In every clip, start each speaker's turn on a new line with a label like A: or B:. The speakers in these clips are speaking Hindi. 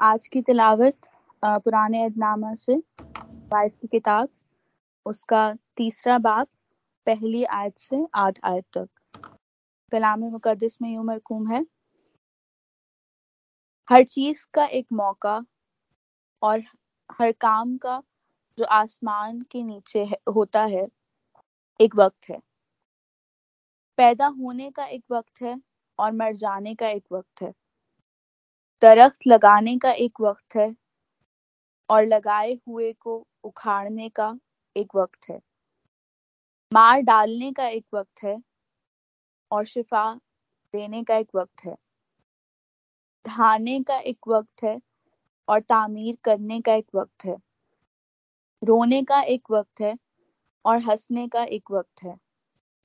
A: आज की तिलावत पुराने अदनामा से बाईस की किताब उसका तीसरा बाब पहली आयत से आठ आयत तक। कलाम मुकदस में यूँ मरकूम है हर चीज़ का एक मौका और हर काम का जो आसमान के नीचे है, होता है एक वक्त है। पैदा होने का एक वक्त है और मर जाने का एक वक्त है। दरख्त लगाने का एक वक्त है और लगाए हुए को उखाड़ने का एक वक्त है मार डालने का एक वक्त है और शिफा देने का एक वक्त है ढाने का एक वक्त है और तामीर करने का एक वक्त है रोने का एक वक्त है और हंसने का एक वक्त है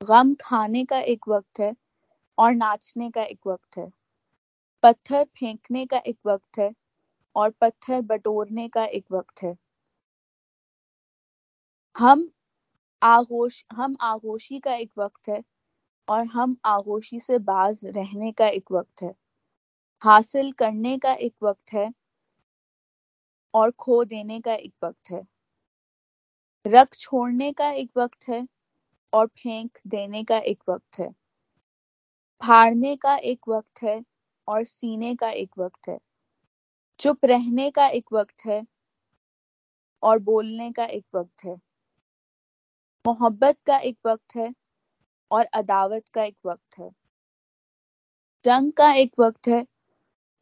A: गम खाने का एक वक्त है और नाचने का एक वक्त है पत्थर फेंकने का एक वक्त है और पत्थर बटोरने का एक वक्त है। हम आगोश हम आगोशी का एक वक्त है और हम आगोशी से बाज रहने का एक वक्त है। हासिल करने का एक वक्त है और खो देने का एक वक्त है। रख छोड़ने का एक वक्त है और फेंक देने का एक वक्त है। फाड़ने का एक वक्त है और सीने का एक वक्त है। चुप रहने का एक वक्त है और बोलने का एक वक्त है। मोहब्बत का एक वक्त है और अदावत का एक वक्त है। जंग का एक वक्त है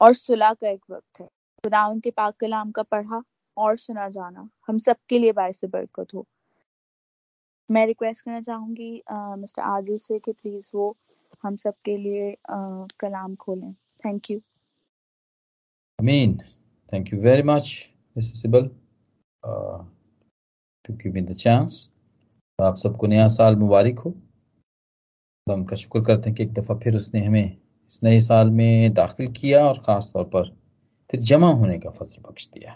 A: और सुलह का एक वक्त है। खुदावन के पाक कलाम का पढ़ा और सुना जाना। हम सबके लिए बायस बरकत हो। मैं रिक्वेस्ट करना चाहूँगी मिस्टर आदिल से कि प्लीज़ वो हम सबके लिए आ, कलाम खोलें। Thank you
B: Amin thank you very much Mrs Sibal to give me the chance आप सबको नया साल मुबारक हो। हम का शुक्र करते हैं कि एक दफ़ा फिर उसने हमें इस नए साल में दाखिल किया और ख़ास तौर पर फिर जमा होने का फ़सल बख्श दिया।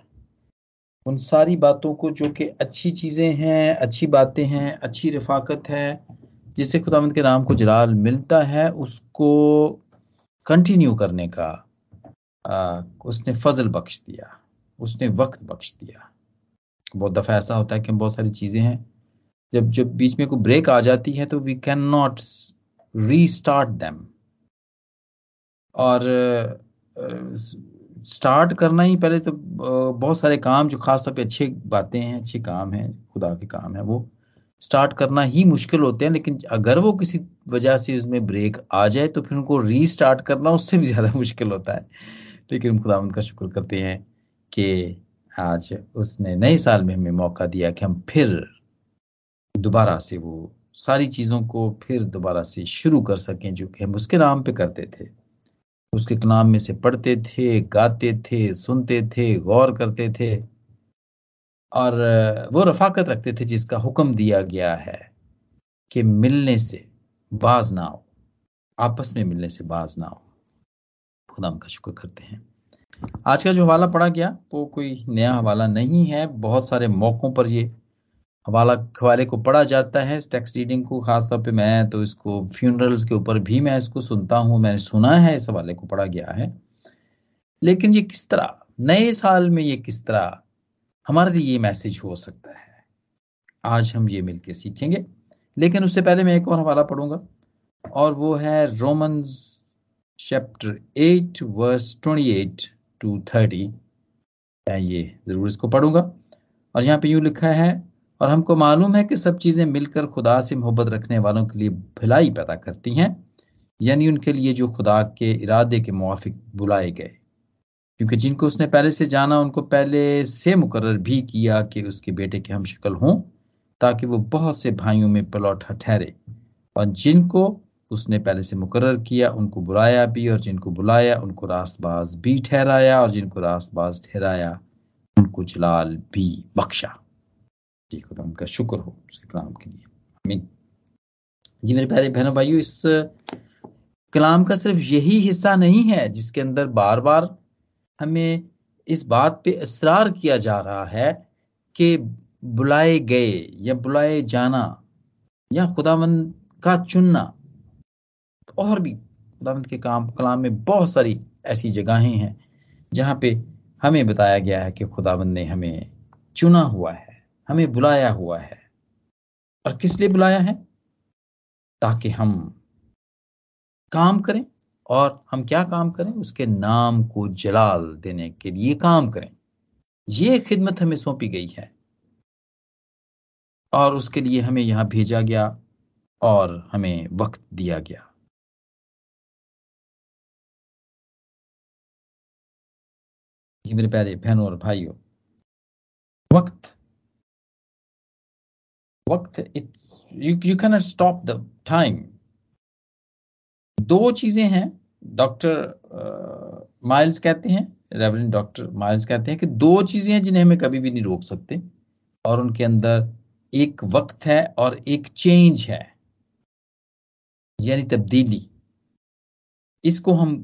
B: उन सारी बातों को जो कि अच्छी चीज़ें हैं, अच्छी बातें हैं, अच्छी रफाकत है जिससे खुदावंद के नाम को जलाल मिलता है, उसको कंटिन्यू करने का आ, उसने फजल बख्श दिया उसने वक्त बख्श दिया। बहुत दफ़ा ऐसा होता है कि बहुत सारी चीज़ें हैं जब जब बीच में कोई ब्रेक आ जाती है तो we can not restart them और स्टार्ट करना ही पहले तो बहुत सारे काम जो खासतौर पे अच्छे बातें हैं अच्छे काम हैं खुदा के काम है वो स्टार्ट करना ही मुश्किल होते हैं, लेकिन अगर वो किसी वजह से उसमें ब्रेक आ जाए तो फिर उनको रीस्टार्ट करना उससे भी ज़्यादा मुश्किल होता है। लेकिन खुदा उनका शुक्र करते हैं कि आज उसने नए साल में हमें मौका दिया कि हम फिर दोबारा से वो सारी चीज़ों को फिर दोबारा से शुरू कर सकें, जो कि हम उसके नाम पे करते थे। उसके नाम में से पढ़ते थे, गाते थे, सुनते थे, गौर करते थे। और वो रफाकत रखते थे जिसका हुक्म दिया गया है कि मिलने से बाज ना हो। आपस में मिलने से बाज ना हो। खुदाम का शुक्र करते हैं। आज का जो हवाला पढ़ा गया, वो कोई नया हवाला नहीं है। बहुत सारे मौकों पर ये हवाला, हवाले को पढ़ा जाता है। टेक्स्ट रीडिंग को खासतौर पे मैं तो इसको फ्यूनरल्स के ऊपर भी मैं इसको सुनता हूँ। मैंने सुना है, इस हवाले को पढ़ा गया है। लेकिन ये किस तरह, नए साल में ये किस तरह हमारे लिए ये मैसेज हो सकता है। आज हम ये मिलके सीखेंगे। लेकिन उससे पहले मैं एक और हवाला पढ़ूँगा और वो है Romans chapter eight verse twenty eight to thirty. ये ज़रूर इसको पढ़ूँगा। और यहाँ पे यूँ लिखा है, और हमको मालूम है कि सब चीज़ें मिलकर खुदा से मोहब्बत रखने वालों के लिए भलाई पैदा करती हैं, यानी उनके लिए जो खुदा के इरादे के मुआफिक बुलाए गए। क्योंकि जिनको उसने पहले से जाना, उनको पहले से मुकर भी किया कि उसके बेटे के हम शक्ल हों, ताकि वो बहुत से भाइयों में पलौठा ठहरे। और जिनको उसने पहले से मुकर किया, उनको बुलाया भी, और जिनको बुलाया, उनको रास्तबाज भी ठहराया, और जिनको रास्तबाज ठहराया, उनको जलाल भी बख्शा। जी, खुदा उनका शुक्र हो, उसके कलाम के लिए। अमीन जी, मेरे प्यारे बहनों, भाइयों, इस कलाम का सिर्फ़ यही हिस्सा नहीं है, जिसके अंदर बार बार हमें इस बात पे इसरार किया जा रहा है कि बुलाए गए या बुलाए जाना या खुदावंद का चुनना, और भी खुदावंद के काम, कलाम में बहुत सारी ऐसी जगहें हैं जहाँ पे हमें बताया गया है कि खुदाबंद ने हमें चुना हुआ है, हमें बुलाया हुआ है। और किस लिए बुलाया है? ताकि हम काम करें और हम क्या काम करें? उसके नाम को जलाल देने के लिए काम करें। ये खिदमत हमें सौंपी गई है। और उसके लिए हमें यहाँ भेजा गया और हमें वक्त दिया गया। मेरे प्यारे बहनों और भाइयों, वक्त वक्त it's, you you can stop the time. दो चीज़ें हैं डॉक्टर माइल्स कहते हैं, रेवरेंड डॉक्टर माइल्स कहते हैं कि दो चीज़ें हैं जिन्हें हमें कभी भी नहीं रोक सकते और उनके अंदर एक वक्त है और एक चेंज है, यानी तब्दीली। इसको हम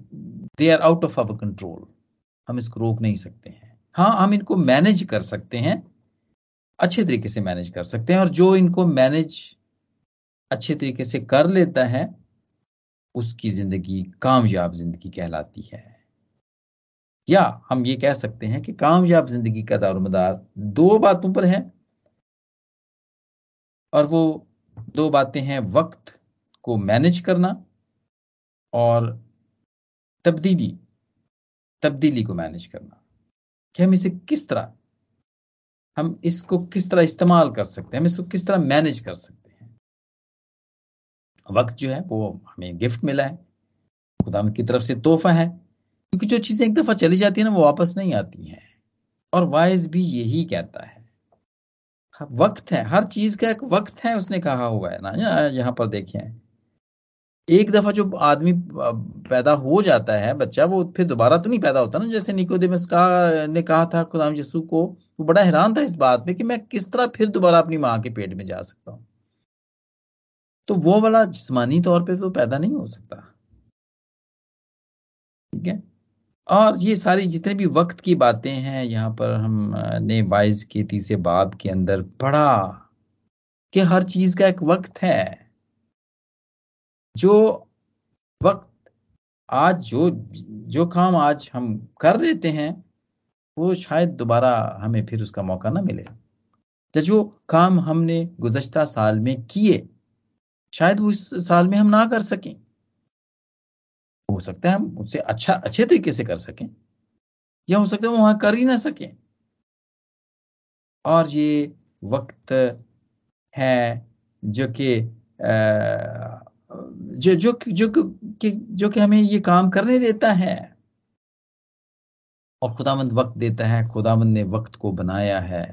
B: they are out of our control हम इसको रोक नहीं सकते हैं। हाँ हम इनको मैनेज कर सकते हैं, अच्छे तरीके से मैनेज कर सकते हैं और जो इनको मैनेज अच्छे तरीके से कर लेता है उसकी ज़िंदगी कामयाब ज़िंदगी कहलाती है। या हम ये कह सकते हैं कि कामयाब ज़िंदगी का दारोमदार दो बातों पर है और वो दो बातें हैं, वक्त को मैनेज करना और तब्दीली तब्दीली को मैनेज करना। कि हम इसे किस तरह, हम इसको किस तरह इस्तेमाल कर सकते हैं, हम इसको किस तरह मैनेज कर सकते हैं। वक्त जो है वो हमें गिफ्ट मिला है। खुदा की तरफ़ से तोहफा है। क्योंकि जो चीज़ें एक दफ़ा चली जाती है ना, वो वापस नहीं आती हैं। और वाइज भी यही कहता है। वक्त है, हर चीज़ का एक वक्त है, उसने कहा हुआ है ना। यहाँ पर देखें। एक दफ़ा जो आदमी पैदा हो जाता है, बच्चा, वो फिर दोबारा तो नहीं पैदा होता ना, जैसे निकोदेमस का, ने कहा था खुदाम यसू को, वो बड़ा हैरान था इस बात में कि मैं किस तरह फिर दोबारा अपनी माँ के पेट में जा सकता हूँ। तो वो वाला जिसमानी तौर पे तो पैदा नहीं हो सकता। ठीक है? और ये सारी जितने भी वक्त की बातें हैं, यहाँ पर हम ने बाइस के, तीसरे बाब के अंदर पढ़ा कि हर चीज़ का एक वक्त है। जो वक्त आज, जो जो काम आज हम कर देते हैं, वो शायद दोबारा हमें फिर उसका मौका ना मिले। जो काम हमने गुजश्ता साल में किए शायद वो इस साल में हम ना कर सकें। हो सकता है हम उससे अच्छा अच्छे तरीके से कर सकें, या हो सकता है वहाँ कर ही ना सकें। और ये वक्त है जो कि जो जो जो, कि जो कि हमें ये काम करने देता है। और खुदामंद वक्त देता है, खुदामंद ने वक्त को बनाया है।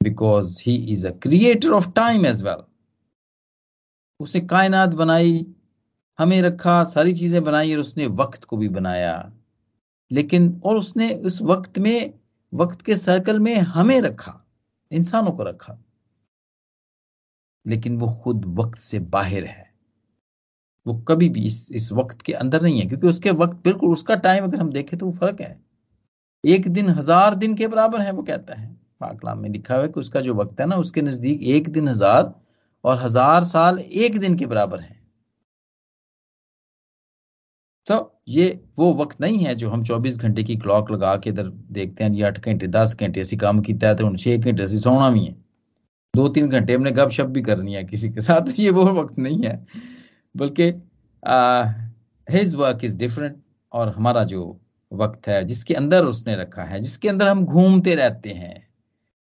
B: Because he is a creator of time as well उसने कायनात बनाई, हमें रखा, सारी चीज़ें बनाई और उसने वक्त को भी बनाया। लेकिन, और उसने उस वक्त में, वक्त के सर्कल में हमें रखा, इंसानों को रखा। लेकिन वो खुद वक्त से बाहर है। वो कभी भी इस इस वक्त के अंदर नहीं है, क्योंकि उसके वक्त, बिल्कुल उसका टाइम अगर हम देखें तो वो फ़र्क है। एक दिन हज़ार दिन के बराबर है, वो कहता है। पाकलाम में लिखा हुआ है कि उसका जो वक्त है ना, उसके नज़दीक एक दिन हज़ार और हज़ार साल एक दिन के बराबर है। तो ये वो वक्त नहीं है जो हम 24 घंटे की क्लॉक लगा के इधर देखते हैं अठ घंटे, दस घंटे, ऐसी काम किया तो हम छह घंटे ऐसी सोना भी है। दो तीन घंटे हमने गप शप भी करनी है किसी के साथ ये वो वक्त नहीं है। बल्कि हिज वर्क इज़ डिफरेंट और हमारा जो वक्त है, जिसके अंदर उसने रखा है, जिसके अंदर हम घूमते रहते हैं,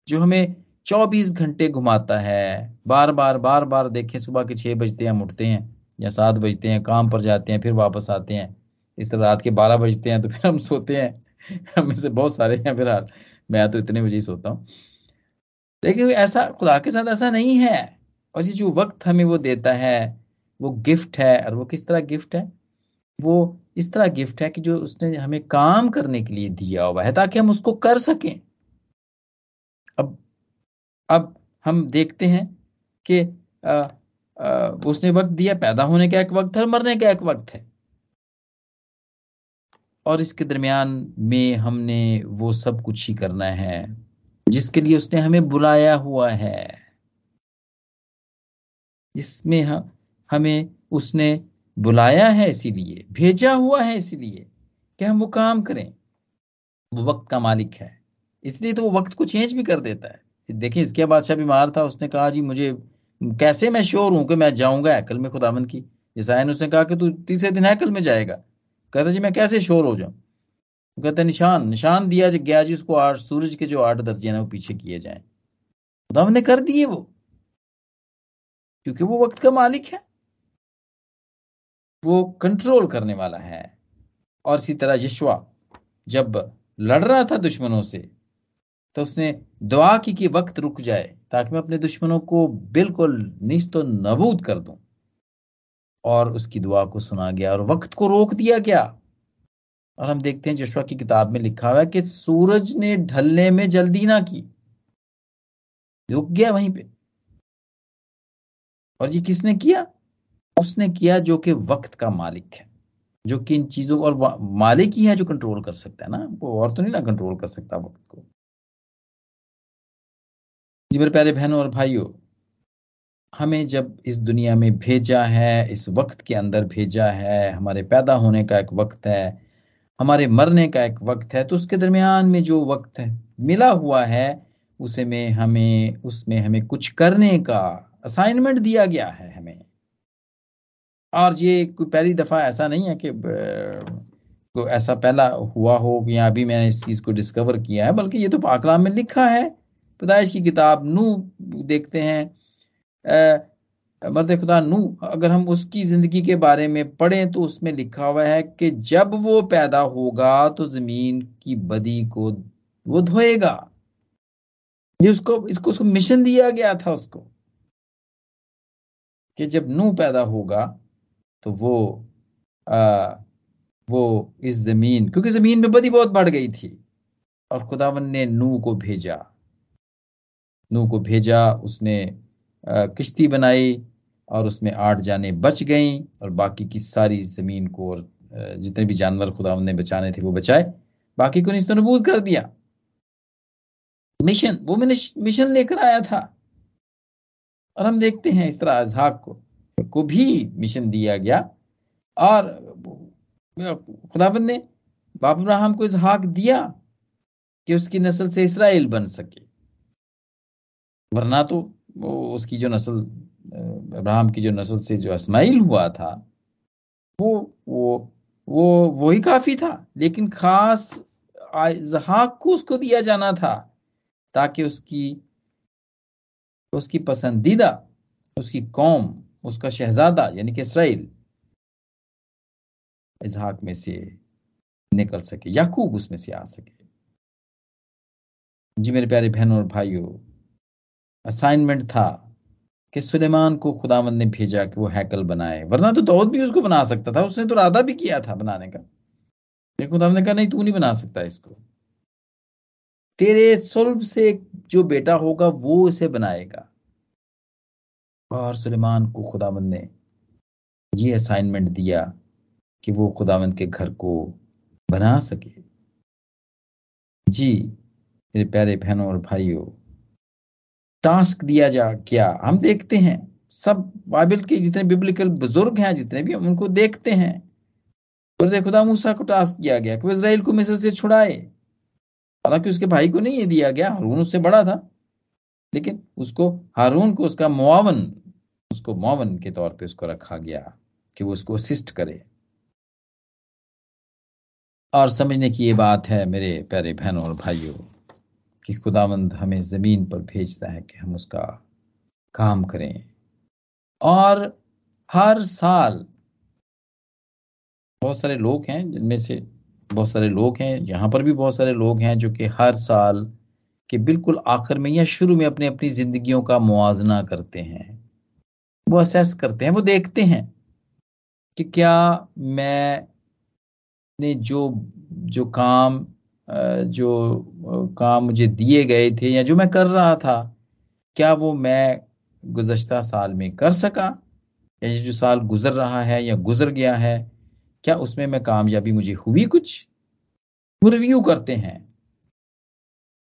B: जो हमें 24 घंटे घुमाता है। बार बार बार बार देखें, सुबह के छह बजते हैं, हम उठते हैं या सात बजते हैं, काम पर जाते हैं, फिर वापस आते हैं। इस तरह रात के बारह बजते हैं तो फिर हम सोते हैं। हमें से बहुत सारे हैं फ़िलहाल मैं तो इतने बजे ही सोता हूँ। लेकिन ऐसा खुदा के साथ ऐसा नहीं है। और ये जो वक्त हमें वो देता है, वो गिफ्ट है। और वो किस तरह गिफ्ट है? वो इस तरह गिफ्ट है कि जो उसने हमें काम करने के लिए दिया हुआ है, ताकि हम उसको कर सकें। अब अब हम देखते हैं कि उसने वक्त दिया, पैदा होने का एक वक्त है और मरने का एक वक्त है। और इसके दरमियान में हमने वो सब कुछ ही करना है, जिसके लिए उसने हमें बुलाया हुआ है। जिसमें हम हमें उसने बुलाया है इसीलिए, भेजा हुआ है इसीलिए कि हम वो काम करें। वो वक्त का मालिक है। इसलिए तो वो वक्त को चेंज भी कर देता है। देखिए, इसके बादशाह बीमार था, उसने कहा, जी, मुझे, कैसे मैं श्योर हूँ कि मैं जाऊँगा हैकल में खुदामंद की? ईसाइन उसने कहा कि, तू तीसरे दिन हैकल में जाएगा। कहता, जी, मैं कैसे श्योर हो जाऊँ? कहते, निशान निशान दिया गया जी, उसको आठ, सूरज के जो आठ दर्जे ना, वो पीछे किए जाए। खुदावंद ने कर दिए वो, क्योंकि वो वक्त का मालिक है। वो कंट्रोल करने वाला है। और इसी तरह यशवा जब लड़ रहा था दुश्मनों से तो उसने दुआ की कि वक्त रुक जाए, ताकि मैं अपने दुश्मनों को बिल्कुल निस्तो नबूद कर दूँ। और उसकी दुआ को सुना गया, और वक्त को रोक दिया गया। और हम देखते हैं जशवा की किताब में लिखा हुआ है कि सूरज ने ढलने में जल्दी ना की। रुक गया वहीं पे। और ये किसने किया? उसने किया जो कि वक्त का मालिक है, जो कि इन चीज़ों और मालिक ही है जो कंट्रोल कर सकता है ना? वो और तो नहीं ना कंट्रोल कर सकता वक्त को। जी मेरे प्यारे बहनों और भाइयों, हमें जब इस दुनिया में भेजा है, इस वक्त के अंदर भेजा है, हमारे पैदा होने का एक वक्त है, हमारे मरने का एक वक्त है तो उसके दरमियान में जो वक्त है, मिला हुआ है, उसे में हमें, उसमें हमें कुछ करने का असाइनमेंट दिया गया है हमें। और ये कोई पहली दफ़ा ऐसा नहीं है कि को ऐसा पहला हुआ हो या अभी मैंने इस चीज़ को डिस्कवर किया है, बल्कि ये तो पाकलाम में लिखा है। पैदाइश की किताब नू देखते हैं। मर्द खुदा नू अगर हम उसकी ज़िंदगी के बारे में पढ़ें तो उसमें लिखा हुआ है कि जब वो पैदा होगा तो ज़मीन की बदी को वो धोएगा। ये उसको इसको उसको मिशन दिया गया था उसको कि जब नू पैदा होगा तो वो आ, वो इस ज़मीन क्योंकि ज़मीन में बदी बहुत बढ़ गई थी और खुदावन ने नू को भेजा। नू को भेजा, उसने किश्ती बनाई और उसमें आठ जाने बच गईं और बाकी की सारी ज़मीन को और जितने भी जानवर खुदा ने बचाने थे वो बचाए। बाकी को निस्त नबूद कर दिया। मिशन, वो मैंने मिशन लेकर आया था। और हम देखते हैं इस तरह अजहाक को को भी मिशन दिया गया। और खुदाबंद ने बाप अब्राहम को इजहाक दिया कि उसकी नस्ल से इसराइल बन सके। वरना तो उसकी जो नस्ल अब्राहम की जो नस्ल से जो असमाइल हुआ था, वो वो वो वही काफ़ी था। लेकिन खास जहाक को उसको दिया जाना था ताकि उसकी उसकी पसंदीदा, उसकी कौम, उसका शहजादा, यानी कि इसराइल, इजहाक में से निकल सके, याकूब उसमें से आ सके। जी मेरे प्यारे बहनों और भाइयों असाइनमेंट था कि सुलेमान को खुदावंद ने भेजा कि वो हैकल बनाए। वरना तो दाऊद भी उसको बना सकता था। उसने तो राधा भी किया था बनाने का। लेकिन खुदावंद ने कहा, नहीं, तू नहीं बना सकता इसको। तेरे सुल्ब से जो बेटा होगा, वो इसे बनाएगा। और सुलेमान को खुदावंद ने ये असाइनमेंट दिया कि वो खुदावंद के घर को बना सके। जी, मेरे प्यारे बहनों और भाइयों टास्क दिया जा, क्या। हम देखते हैं। सब बाइबल के जितने बिब्लिकल बुज़ुर्ग हैं, जितने भी, हम उनको देखते हैं। पर खुदा मूसा को टास्क किया गया कि इसराइल को मिस्र से छुड़ाए? हालाँकि उसके भाई को नहीं ये दिया गया, हारून उससे बड़ा था। लेकिन उसको, हारून को उसका मुआवन, उसको मुआवन के तौर पे उसको रखा गया कि वो उसको असिस्ट करे। और समझने की ये बात है मेरे प्यारे बहनों और भाइयों कि खुदावंद हमें ज़मीन पर भेजता है कि हम उसका काम करें। और हर साल बहुत सारे लोग हैं, जिनमें से बहुत सारे लोग हैं, यहाँ पर भी बहुत सारे लोग हैं जो कि हर साल के बिल्कुल आखिर में या शुरू में अपनी अपनी जिंदगियों का मुआजना करते हैं। वो असेस करते हैं, वो देखते हैं कि क्या मैं ने जो जो काम जो काम मुझे दिए गए थे या जो मैं कर रहा था, क्या वो मैं गुजश्ता साल में कर सका? या जो साल गुजर रहा है या गुजर गया है, क्या उसमें मैं कामयाबी मुझे हुई कुछ? वो रिव्यू करते हैं।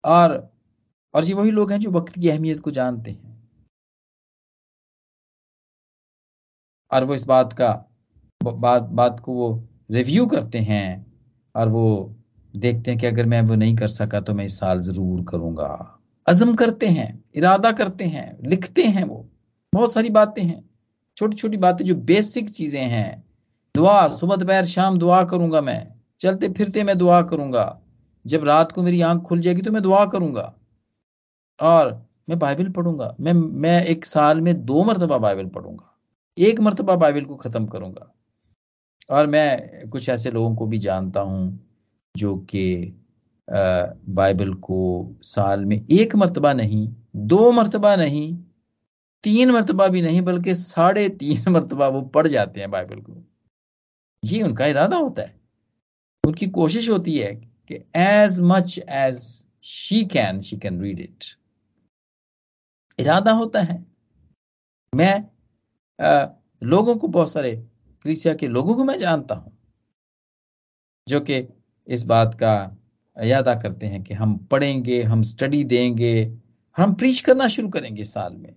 B: और और ये वही लोग हैं जो वक्त की अहमियत को जानते हैं। और वो इस बात का बात बात को वो रिव्यू करते हैं। और वो देखते हैं कि अगर मैं वो नहीं कर सका तो मैं इस साल ज़रूर करूँगा। अजम करते हैं, इरादा करते हैं, लिखते हैं वो। बहुत सारी बातें हैं छोटी छोटी बातें जो बेसिक चीज़ें हैं। दुआ, सुबह दोपहर, शाम दुआ करूँगा मैं। चलते फिरते मैं दुआ करूँगा। जब रात को मेरी आँख खुल जाएगी तो मैं दुआ करूँगा। और मैं बाइबल पढ़ूँगा। मैं मैं एक साल में दो मरतबा बाइबल पढ़ूँगा। एक मरतबा बाइबल को ख़त्म करूँगा। और मैं कुछ ऐसे लोगों को भी जानता हूँ जो कि बाइबल को साल में एक मरतबा नहीं दो मरतबा नहीं तीन मरतबा भी नहीं बल्कि साढ़े तीन मरतबा वो पढ़ जाते हैं बाइबल को। ये उनका इरादा होता है। उनकी कोशिश होती है कि as much as she can she can read it इरादा होता है। मैं आ, लोगों को बहुत सारे क्रिसिया के लोगों को मैं जानता हूँ जो कि इस बात का यादा करते हैं कि हम पढ़ेंगे, हम स्टडी देंगे, हम प्रीच करना शुरू करेंगे इस साल में।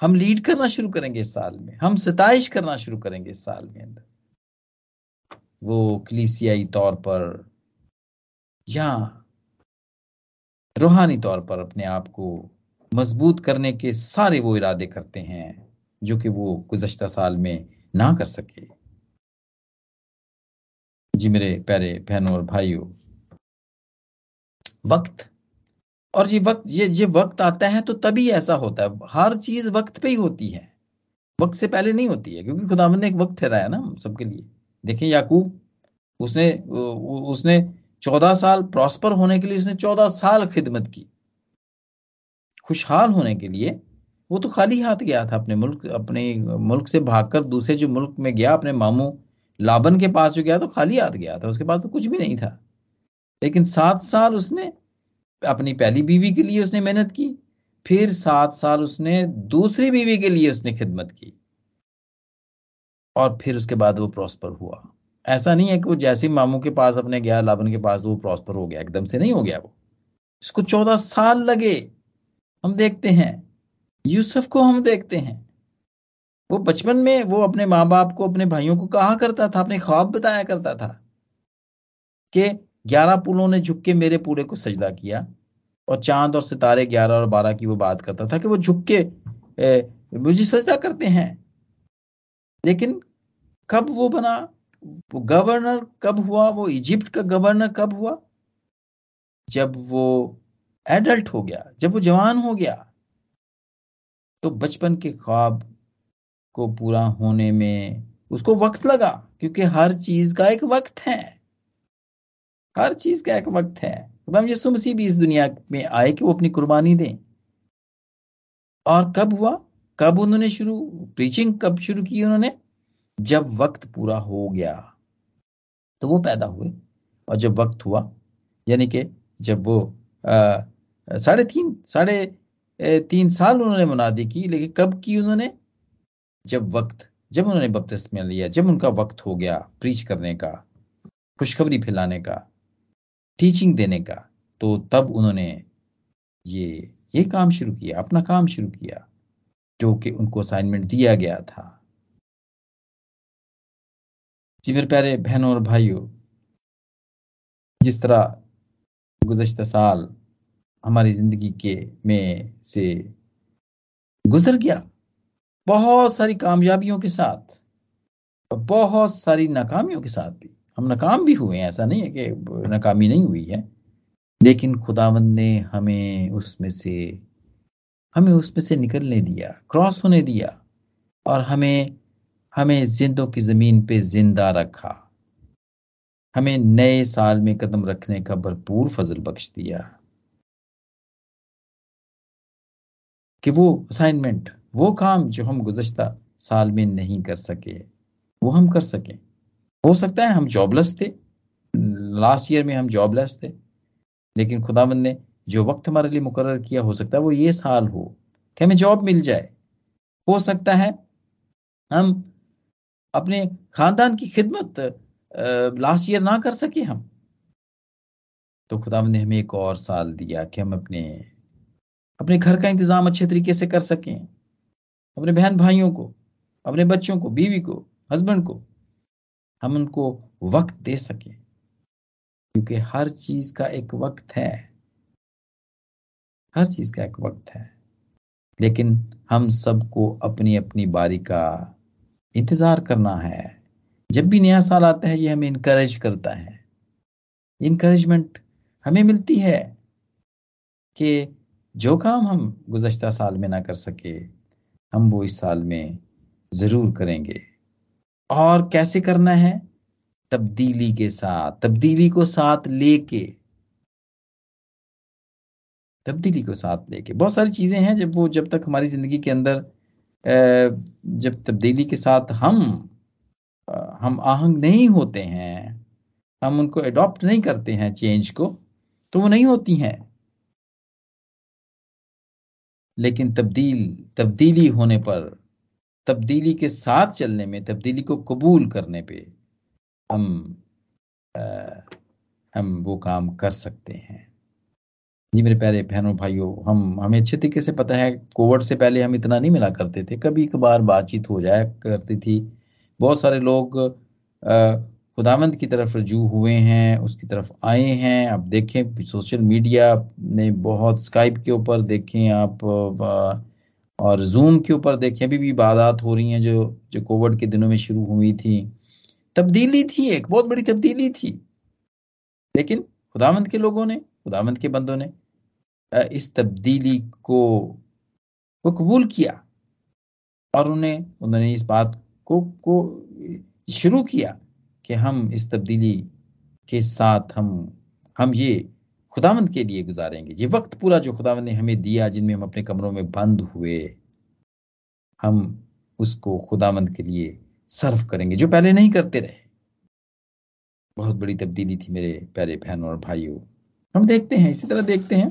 B: हम लीड करना शुरू करेंगे इस साल में। हम सताइश करना शुरू करेंगे इस साल में अंदर। वो कलीसियाई तौर पर या रूहानी तौर पर अपने आप को मज़बूत करने के सारे वो इरादे करते हैं जो कि वो गुजश्ता साल में ना कर सके। जी मेरे प्यारे बहनों और भाइयों। वक्त। और ये वक्त, ये ये वक्त आता है तो तभी ऐसा होता है। हर चीज़ वक्त पे ही होती है। वक्त से पहले नहीं होती है, क्योंकि खुदावंद ने एक वक्त ठहराया ना हम सबके लिए। देखें याकूब, उसने उसने चौदह साल प्रॉस्पर होने के लिए, उसने चौदह साल खिदमत की। खुशहाल होने के लिए, वो तो खाली हाथ गया था अपने मुल्क अपने मुल्क से भागकर दूसरे जो मुल्क में गया, अपने मामू लाबन के पास जो गया तो खाली हाथ गया था, उसके पास तो कुछ भी नहीं था। लेकिन सात साल उसने अपनी पहली बीवी के लिए उसने मेहनत की, फिर सात साल उसने दूसरी बीवी के लिए उसने खिदमत की। और फिर उसके बाद वो प्रॉस्पर हुआ। ऐसा नहीं है कि वो जैसे मामू के पास अपने गया लाभन के पास वो प्रॉस्पर हो गया, एकदम से नहीं हो गया वो। इसको चौदह साल लगे, हम देखते हैं। यूसुफ को हम देखते हैं। वो बचपन में वो अपने माँ बाप को, अपने भाइयों को कहा करता था? अपने ख्वाब बताया करता था कि ग्यारह पुलों ने झुक के मेरे पूरे को सजदा किया और चाँद और सितारे ग्यारह और बारह की वो बात करता था कि वो झुक के मुझे सजदा करते हैं। लेकिन कब वो बना? वो गवर्नर कब हुआ? वो इजिप्ट का गवर्नर कब हुआ? जब वो एडल्ट हो गया, जब वो जवान हो गया तो बचपन के ख्वाब को पूरा होने में उसको वक्त लगा, क्योंकि हर चीज़ का एक वक्त है। हर चीज़ का एक वक्त है। खुदाम यसु मसीह भी इस दुनिया में आए कि वो अपनी कुर्बानी दें। और कब हुआ? कब उन्होंने शुरू प्रीचिंग कब शुरू की उन्होंने? जब वक्त पूरा हो गया तो वो पैदा हुए। और जब वक्त हुआ, यानी कि जब वो साढ़े तीन साढ़े तीन साल उन्होंने मुनादी की, लेकिन कब की उन्होंने? जब वक्त, जब उन्होंने बपतिस्मा लिया, जब उनका वक्त हो गया प्रीच करने का, खुशखबरी फैलाने का टीचिंग देने का तो तब उन्होंने ये ये काम शुरू किया, अपना काम शुरू किया, जो कि उनको असाइनमेंट दिया गया था। जी मेरे प्यारे बहनों और भाइयों, जिस तरह गुजशत साल हमारी ज़िंदगी के में से गुजर गया बहुत सारी कामयाबियों के साथ, बहुत सारी नाकामियों के साथ भी। हम नाकाम भी हुए हैं, ऐसा नहीं है कि नाकामी नहीं हुई है। लेकिन खुदावंद ने हमें उसमें से, हमें उसमें से निकलने दिया, क्रॉस होने दिया और हमें हमें जिंदों की ज़मीन पे ज़िंदा रखा। हमें नए साल में कदम रखने का भरपूर फजल बख्श दिया। कि वो असाइनमेंट वो काम जो हम गुजशत साल में नहीं कर सके, वो हम कर सकें। हो सकता है हम जॉबलेस थे लास्ट ईयर में हम जॉबलेस थे, लेकिन खुदाबंद ने जो वक्त हमारे लिए मुकर किया, हो सकता है वो ये साल हो कि हमें जॉब मिल जाए। हो सकता है हम अपने खानदान की खिदमत लास्ट ईयर ना कर सके हम। तो खुदा ने हमें एक और साल दिया कि हम अपने अपने घर का इंतज़ाम अच्छे तरीके से कर सकें। अपने बहन भाइयों को, अपने बच्चों को, बीवी को हस्बैंड को, हम उनको वक्त दे सकें। क्योंकि हर चीज़ का एक वक्त है। हर चीज़ का एक वक्त है। लेकिन हम सबको अपनी अपनी बारी का इंतज़ार करना है। जब भी नया साल आता है, ये हमें इनकरेज करता है। इनकरेजमेंट हमें मिलती है कि जो काम हम गुजश्ता साल में ना कर सके हम वो इस साल में ज़रूर करेंगे। और कैसे करना है? तब्दीली के साथ, तब्दीली को साथ लेके। तब्दीली को साथ लेके। बहुत सारी चीज़ें हैं जब वो, जब तक हमारी ज़िंदगी के अंदर जब तब्दीली के साथ हम हम आहंग नहीं होते हैं, हम उनको एडॉप्ट नहीं करते हैं चेंज को तो वो नहीं होती हैं। लेकिन तब्दील तब्दीली होने पर तब्दीली के साथ चलने में तब्दीली को कबूल करने पे हम आ, हम वो काम कर सकते हैं। जी मेरे प्यारे बहनों भाइयों हम हमें अच्छे तरीके से पता है कोविड से पहले हम इतना नहीं मिला करते थे। कभी कभार बातचीत हो जाया करती थी। बहुत सारे लोग खुदावंद की तरफ़ रजू हुए हैं, उसकी तरफ़ आए हैं। आप देखें, सोशल मीडिया ने बहुत स्काइप के ऊपर देखें आप और जूम के ऊपर देखें, अभी भी बात हो रही हैं जो जो कोविड के दिनों में शुरू हुई थी। तब्दीली थी एक, बहुत बड़ी तब्दीली थी। लेकिन खुदावंद के लोगों ने खुदावंद के बंदों ने इस तब्दीली को को कबूल किया। और उन्हें, उन्होंने इस बात को को, शुरू किया। कि हम इस तब्दीली के साथ हम हम ये खुदावंद के लिए गुजारेंगे। ये वक्त पूरा जो खुदावंद ने हमें दिया, जिनमें हम अपने कमरों में बंद हुए, हम उसको खुदावंद के लिए सर्व करेंगे, जो पहले नहीं करते रहे। बहुत बड़ी तब्दीली थी मेरे प्यारे बहनों और भाइयों। हम देखते हैं, इसी तरह देखते हैं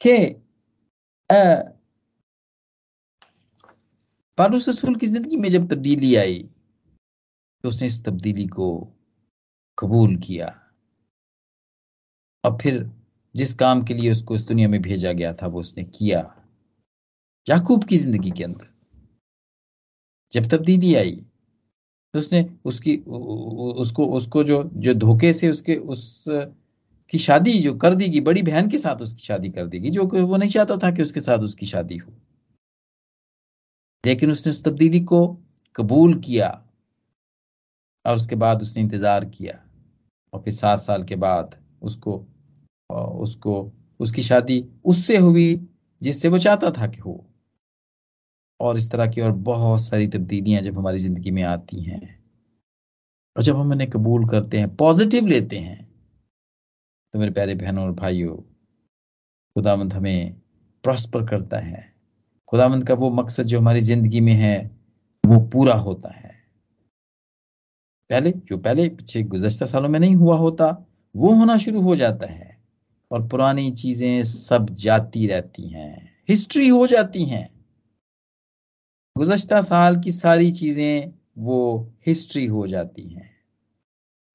B: कि पारूस रसूल की ज़िंदगी में जब तब्दीली आई उसने इस तब्दीली को कबूल किया। और फिर जिस काम के लिए उसको इस दुनिया में भेजा गया था, वो उसने किया। याकूब की ज़िंदगी के अंदर जब तब्दीली आई तो उसने उसकी उसको उसको जो जो धोखे से उसके उस की शादी जो कर देगी, बड़ी बहन के साथ उसकी शादी कर देगी, जो वो नहीं चाहता था कि उसके साथ उसकी शादी हो। लेकिन उसने उस तब्दीली को कबूल किया। और उसके बाद उसने इंतज़ार किया और फिर सात साल के बाद उसको उसको, उसकी शादी उससे हुई जिससे वो चाहता था कि हो। और इस तरह की और बहुत सारी तब्दीलियाँ जब हमारी ज़िंदगी में आती हैं और जब हम उन्हें कबूल करते हैं, पॉजिटिव लेते हैं तो मेरे प्यारे बहनों और भाइयों, खुदावंत हमें प्रॉस्पर करता है। खुदावंत का वो मकसद जो हमारी ज़िंदगी में है, वो पूरा होता है। पहले, जो पहले पिछले गुजशत सालों में नहीं हुआ होता, वो होना शुरू हो जाता है। और पुरानी चीज़ें सब जाती रहती हैं। हिस्ट्री हो जाती हैं। गुजश्ता साल की सारी चीज़ें वो हिस्ट्री हो जाती हैं।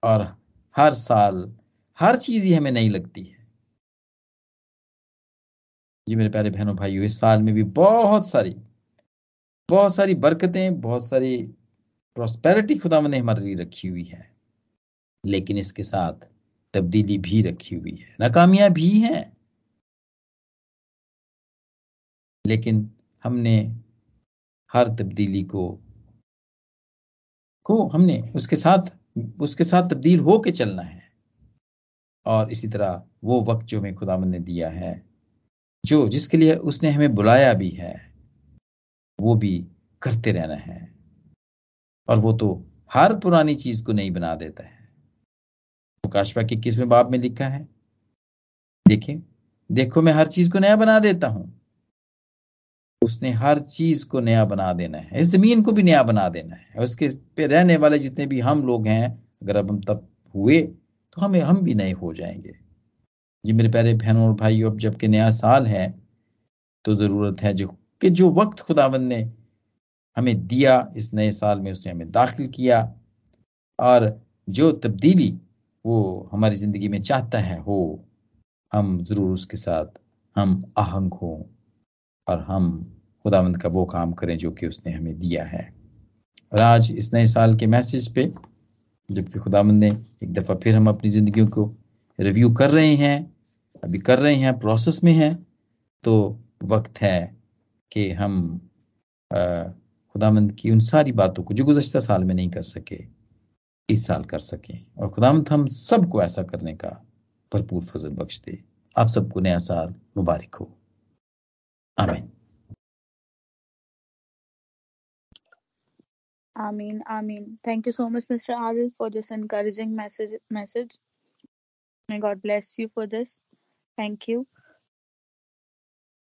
B: और हर साल हर चीज़ ही हमें नहीं लगती है। जी मेरे प्यारे बहनों, भाइयों, इस साल में भी बहुत सारी बहुत सारी बरकतें, बहुत सारी प्रोस्पेरिटी खुदा ने हमारे लिए रखी हुई है, लेकिन इसके साथ तब्दीली भी रखी हुई है। नाकामियाँ भी हैं। लेकिन हमने हर तब्दीली को को हमने उसके साथ उसके साथ तब्दील हो के चलना है। और इसी तरह वो वक्त जो हमें खुदावन ने दिया है, जो जिसके लिए उसने हमें बुलाया भी है, वो भी करते रहना है। और वो तो हर पुरानी चीज़ को नहीं बना देता है। प्रकाशवा के किसमें बाब में लिखा है, देखिए, देखो मैं हर चीज़ को नया बना देता हूँ। उसने हर चीज़ को नया बना देना है, इस ज़मीन को भी नया बना देना है। उसके पे रहने वाले जितने भी हम लोग हैं, अगर अब हम तब हुए तो हमें, हम भी नए हो जाएँगे। जी मेरे प्यारे बहनों और भाइयों, अब जबकि नया साल है तो ज़रूरत है जो, कि जो वक्त खुदाबंद ने हमें दिया, इस नए साल में उसने हमें दाखिल किया। और जो तब्दीली वो हमारी ज़िंदगी में चाहता है हो हम ज़रूर उसके साथ, हम आहंग हों और हम खुदावंद का वो काम करें जो कि उसने हमें दिया है। और आज इस नए साल के मैसेज पे, जबकि खुदामंद ने एक दफ़ा फिर हम अपनी ज़िंदगियों को रिव्यू कर रहे हैं, अभी कर रहे हैं, प्रोसेस में हैं तो वक्त है कि हम खुदामंद की उन सारी बातों को जो गुजशत साल में नहीं कर सके, इस साल कर सके। और खुदामंद हम सबको ऐसा करने का भरपूर फजल बख्श दे। आप सबको नया साल मुबारक हो। आमीन।
A: आमीन आमीन। Thank you so much mister Adil for this encouraging message message may God bless you for this thank you